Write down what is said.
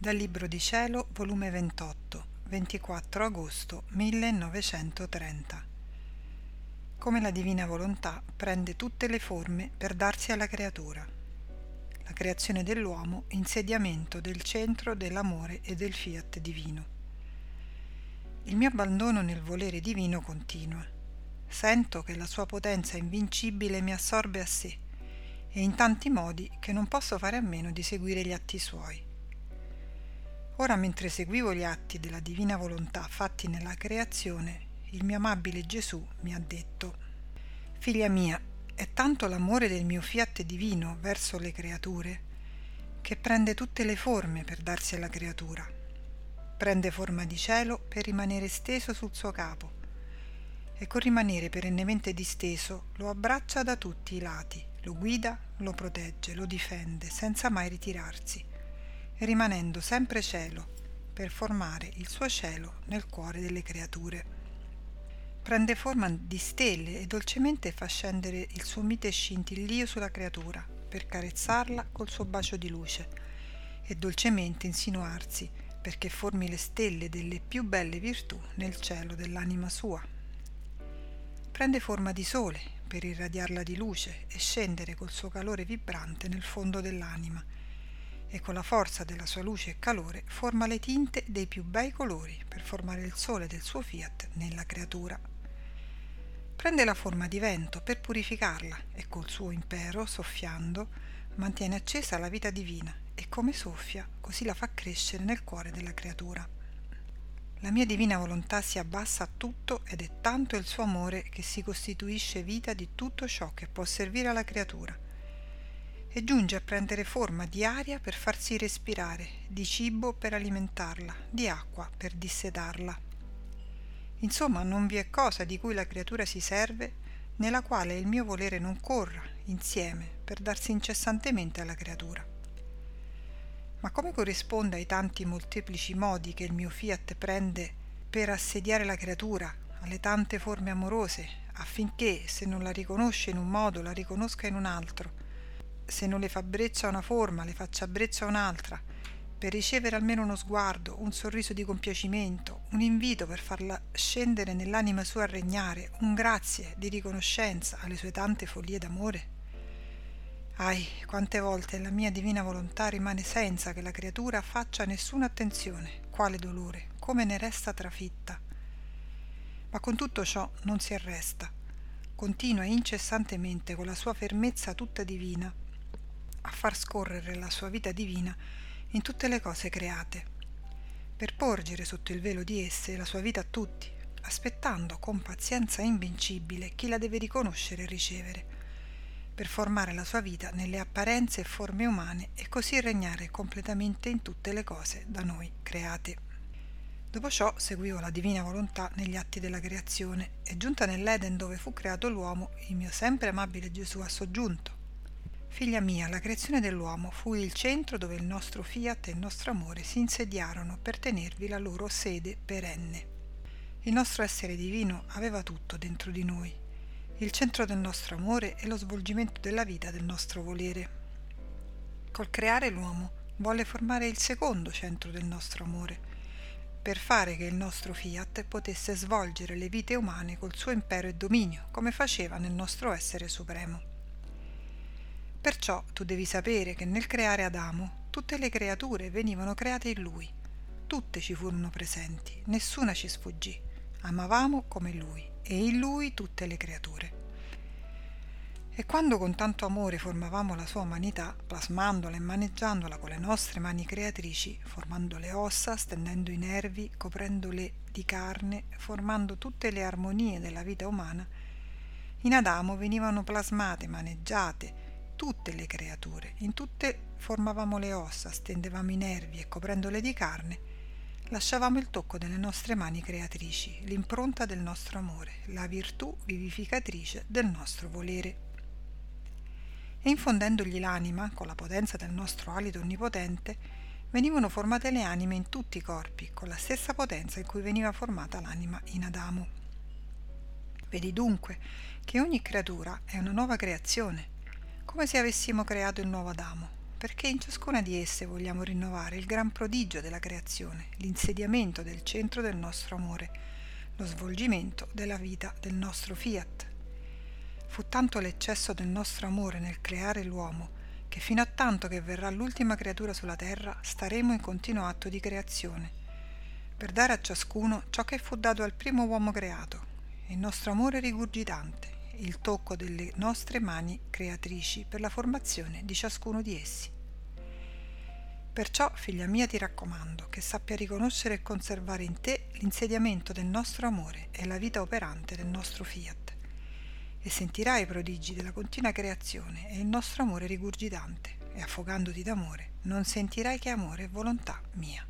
Dal Libro di Cielo, volume 28, 24 agosto 1930. Come la divina volontà prende tutte le forme per darsi alla creatura. La creazione dell'uomo, insediamento del centro dell'amore e del fiat divino. Il mio abbandono nel volere divino continua. Sento che la sua potenza invincibile mi assorbe a sé e in tanti modi che non posso fare a meno di seguire gli atti suoi. Ora mentre seguivo gli atti della divina volontà fatti nella creazione, il mio amabile Gesù mi ha detto Figlia mia, è tanto l'amore del mio fiat divino verso le creature che prende tutte le forme per darsi alla creatura. Prende forma di cielo per rimanere steso sul suo capo e col rimanere perennemente disteso lo abbraccia da tutti i lati, lo guida, lo protegge, lo difende senza mai ritirarsi rimanendo sempre cielo per formare il suo cielo nel cuore delle creature. Prende forma di stelle e dolcemente fa scendere il suo mite scintillio sulla creatura per carezzarla col suo bacio di luce e dolcemente insinuarsi perché formi le stelle delle più belle virtù nel cielo dell'anima sua. Prende forma di sole per irradiarla di luce e scendere col suo calore vibrante nel fondo dell'anima e con la forza della sua luce e calore forma le tinte dei più bei colori per formare il sole del suo fiat nella creatura. Prende la forma di vento per purificarla e col suo impero, soffiando, mantiene accesa la vita divina e come soffia, così la fa crescere nel cuore della creatura. La mia divina volontà si abbassa a tutto ed è tanto il suo amore che si costituisce vita di tutto ciò che può servire alla creatura e giunge a prendere forma di aria per farsi respirare, di cibo per alimentarla, di acqua per dissedarla. Insomma, non vi è cosa di cui la creatura si serve nella quale il mio volere non corra insieme per darsi incessantemente alla creatura. Ma come corrisponde ai tanti molteplici modi che il mio fiat prende per assediare la creatura, alle tante forme amorose, affinché se non la riconosce in un modo la riconosca in un altro, se non le fa breccia una forma, le faccia breccia un'altra, per ricevere almeno uno sguardo, un sorriso di compiacimento, un invito per farla scendere nell'anima sua a regnare, un grazie di riconoscenza alle sue tante follie d'amore? Ahi, quante volte la mia divina volontà rimane senza che la creatura faccia nessuna attenzione, quale dolore, come ne resta trafitta. Ma con tutto ciò non si arresta, continua incessantemente con la sua fermezza tutta divina a far scorrere la sua vita divina in tutte le cose create, per porgere sotto il velo di esse la sua vita a tutti, aspettando con pazienza invincibile chi la deve riconoscere e ricevere, per formare la sua vita nelle apparenze e forme umane e così regnare completamente in tutte le cose da noi create. Dopo ciò seguivo la divina volontà negli atti della creazione e giunta nell'Eden dove fu creato l'uomo, il mio sempre amabile Gesù ha soggiunto Figlia mia, la creazione dell'uomo fu il centro dove il nostro fiat e il nostro amore si insediarono per tenervi la loro sede perenne. Il nostro essere divino aveva tutto dentro di noi, il centro del nostro amore e lo svolgimento della vita del nostro volere. Col creare l'uomo volle formare il secondo centro del nostro amore, per fare che il nostro fiat potesse svolgere le vite umane col suo impero e dominio, come faceva nel nostro essere supremo. Perciò tu devi sapere che nel creare Adamo tutte le creature venivano create in lui. Tutte ci furono presenti, nessuna ci sfuggì. Amavamo come lui e in lui tutte le creature. E quando con tanto amore formavamo la sua umanità, plasmandola e maneggiandola con le nostre mani creatrici, formando le ossa, stendendo i nervi, coprendole di carne, formando tutte le armonie della vita umana, in Adamo venivano plasmate, maneggiate, tutte le creature, in tutte formavamo le ossa, stendevamo i nervi e coprendole di carne, lasciavamo il tocco delle nostre mani creatrici, l'impronta del nostro amore, la virtù vivificatrice del nostro volere. E infondendogli l'anima, con la potenza del nostro alito onnipotente, venivano formate le anime in tutti i corpi, con la stessa potenza in cui veniva formata l'anima in Adamo. Vedi dunque che ogni creatura è una nuova creazione, come se avessimo creato il nuovo Adamo, perché in ciascuna di esse vogliamo rinnovare il gran prodigio della creazione, l'insediamento del centro del nostro amore, lo svolgimento della vita del nostro fiat. Fu tanto l'eccesso del nostro amore nel creare l'uomo che fino a tanto che verrà l'ultima creatura sulla terra staremo in continuo atto di creazione, per dare a ciascuno ciò che fu dato al primo uomo creato, il nostro amore rigurgitante, il tocco delle nostre mani creatrici per la formazione di ciascuno di essi. Perciò, figlia mia, ti raccomando che sappia riconoscere e conservare in te l'insediamento del nostro amore e la vita operante del nostro fiat, e sentirai i prodigi della continua creazione e il nostro amore rigurgitante, e affogandoti d'amore non sentirai che amore e volontà mia.